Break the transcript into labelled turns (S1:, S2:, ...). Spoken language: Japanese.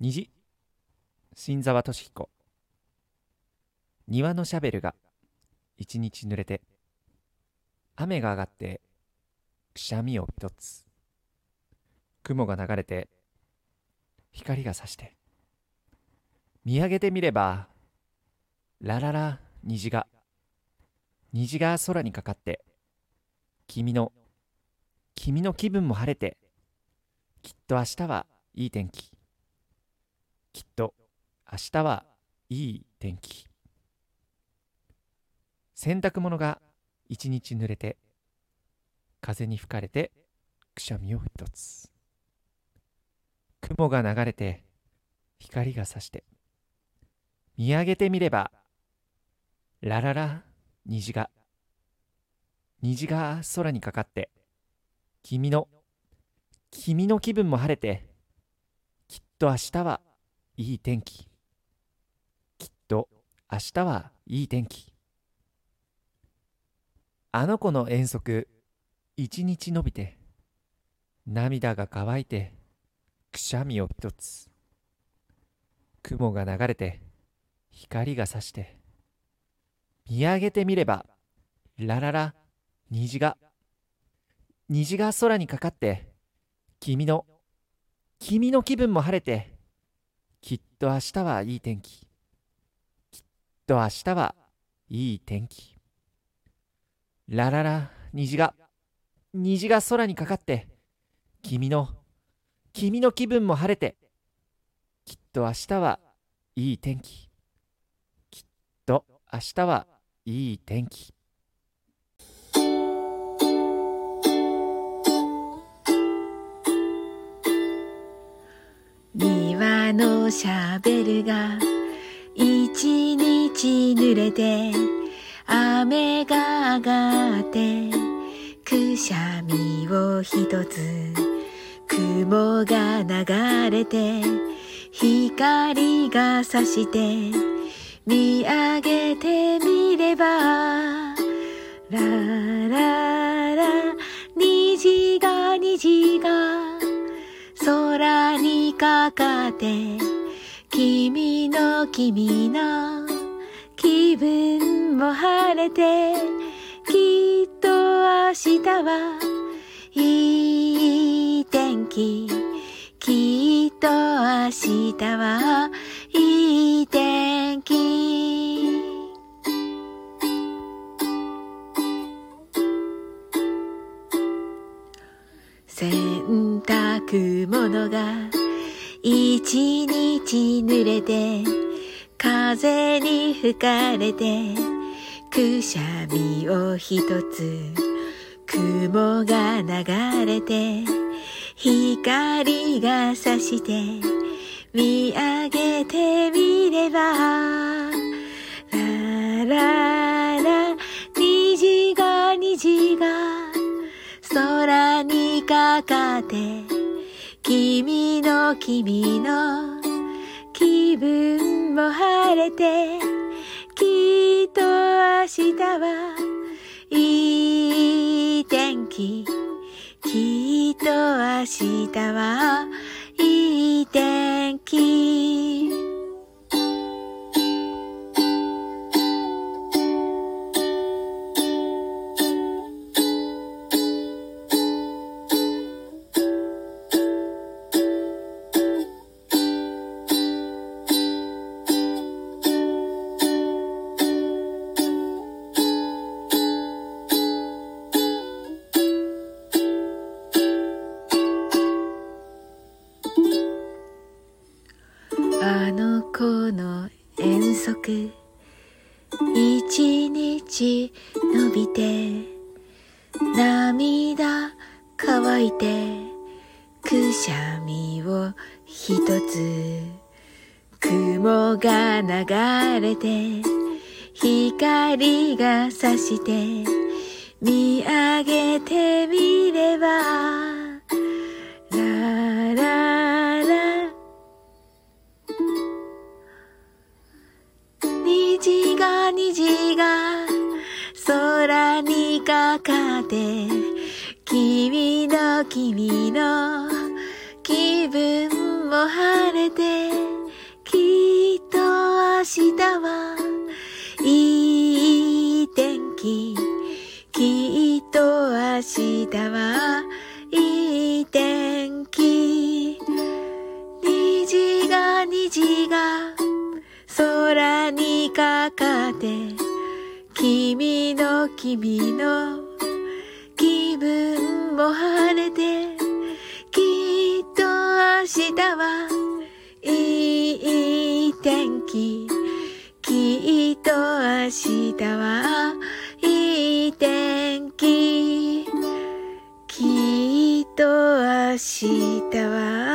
S1: 虹？新沢俊彦。庭のシャベルが一日濡れて雨が上がってくしゃみを一つ。雲が流れて光がさして。見上げてみればラララ虹が。虹が空にかかって君の君の気分も晴れてきっと明日はいい天気。きっと明日はいい天気。洗濯物が一日濡れて風に吹かれてくしゃみを一つ。雲が流れて光がさして見上げてみればラララ虹が。虹が空にかかって君の君の気分も晴れてきっと明日はいい天気。きっと明日はいい天気。あの子の遠足一日伸びて涙が乾いてくしゃみを一つ。雲が流れて光がさして見上げてみればラララ虹が。虹が空にかかって君の君の気分も晴れてきっと明日はいい天気。きっと明日はいい天気。ラララ虹が。虹が空にかかって。君の君の気分も晴れて。きっと明日はいい天気。きっと明日はいい天気。
S2: のシャベルが一日濡れて雨が上がってくしゃみを一つ雲が流れて光がさして見上げてみればララにかて君の君の気分も晴れてきっと明日はいい天気。きっと明日はいい天気。洗濯物が一日濡れて風に吹かれてくしゃみを一つ雲が流れて光がさして見上げてみればラララ虹が虹が空にかかって君の君の気分も晴れてきっと明日はいい天気きっと明日はいい天気。あの子の遠足一日伸びて涙乾いてくしゃみを一つ雲が流れて光がさして見上げてみればかかって君の君の気分も晴れてきっと明日はいい天気きっと明日はいい天気。虹が虹が空にかかって君の君の気分も晴れてきっと明日はいい天気。きっと明日はいい天気。きっと明日は